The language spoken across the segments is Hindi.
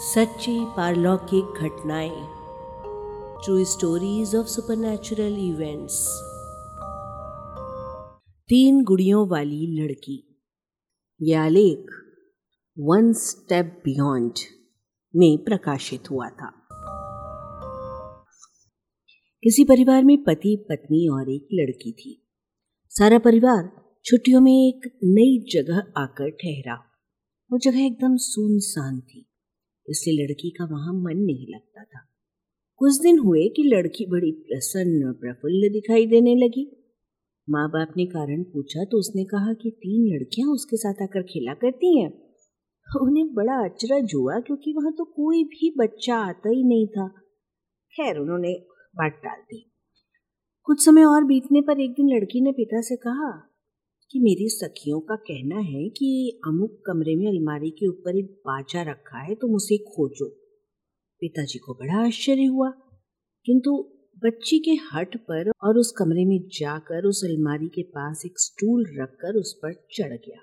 सच्ची पारलौकिक घटनाएँ true stories of supernatural events तीन गुड़ियों वाली लड़की। यह आलेख वन स्टेप बियॉन्ड में प्रकाशित हुआ था। किसी परिवार में पति, पत्नी और एक लड़की थी। सारा परिवार छुट्टियों में एक नई जगह आकर ठहरा। वो जगह एकदम सुनसान थी। इसलिए लड़की का वहाँ मन नहीं लगता था। कुछ दिन हुए कि लड़की बड़ी प्रसन्न और प्रफुल्ल दिखाई देने लगी। माँ बाप ने कारण पूछा तो उसने कहा कि तीन लड़कियाँ उसके साथ आकर खेला करती हैं। उन्हें बड़ा अचरज हुआ क्योंकि वहाँ तो कोई भी बच्चा आता ही नहीं था। खैर, उन्होंने बात टाल दी। कुछ समय और बीतने पर एक दिन लड़की ने पिता से कहा कि मेरी सखियों का कहना है कि अमुक कमरे में अलमारी के ऊपर एक बाजा रखा है, तुम उसे खोजो। पिताजी को बड़ा आश्चर्य हुआ। किंतु बच्ची के हट पर और उस कमरे में जाकर उस अलमारी के पास एक स्टूल रखकर उस पर चढ़ गया।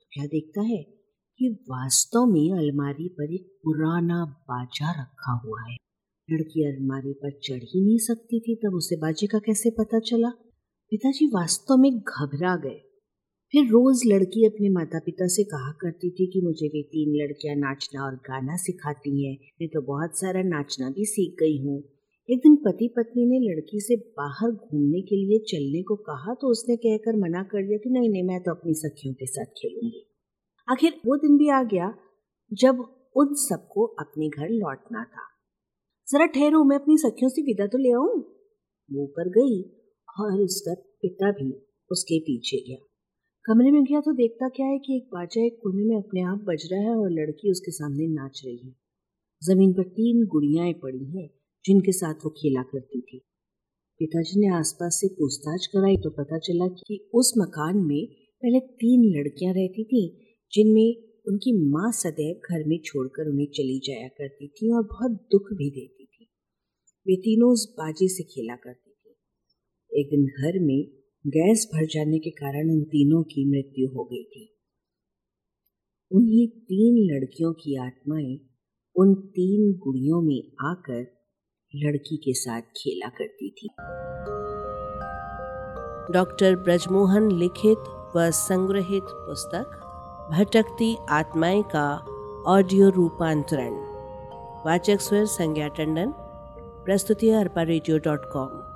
तो क्या देखता है कि वास्तव में अलमारी पर एक पुराना बाजा रखा हुआ है। लड़की अलमारी पर चढ़ ही नहीं सकती थी, तब उसे बाजे का कैसे पता चला? पिताजी वास्तव में घबरा गए। फिर रोज लड़की अपने माता पिता से कहा करती थी कि मुझे वे तीन लड़कियाँ नाचना और गाना सिखाती हैं। मैं तो बहुत सारा नाचना भी सीख गई हूँ। एक दिन पति पत्नी ने लड़की से बाहर घूमने के लिए चलने को कहा तो उसने कहकर मना कर दिया कि नहीं नहीं, मैं तो अपनी सखियों के साथ खेलूँगी। आखिर वो दिन भी आ गया जब उन सबको अपने घर लौटना था। जरा ठहरो, मैं अपनी सखियों से विदा तो ले आऊँ। वो पर गई। और उसका पिता भी उसके पीछे गया। कमरे में गया तो देखता क्या है कि एक बाजा एक कोने में अपने आप बज रहा है और लड़की उसके सामने नाच रही है। ज़मीन पर तीन गुड़ियाएँ पड़ी हैं, जिनके साथ वो खेला करती थी। पिताजी ने आसपास से पूछताछ कराई तो पता चला कि उस मकान में पहले तीन लड़कियाँ रहती थी, जिनमें उनकी माँ सदैव घर में छोड़कर उन्हें चली जाया करती थी और बहुत दुख भी देती थी। वे तीनों उस बाजे से खेला करती एक दिन घर में गैस भर जाने के कारण उन तीनों की मृत्यु हो गई थी। उन्हीं तीन लड़कियों की आत्माएँ उन तीन गुड़ियों में आकर लड़की के साथ खेला करती थी। डॉक्टर ब्रजमोहन लिखित व संग्रहित पुस्तक, भटकती आत्माएँ का ऑडियो रूपांतरण। वाचक स्वर संज्ञा टंडन प्रस्तुति अरपा रेडियो डॉट कॉम।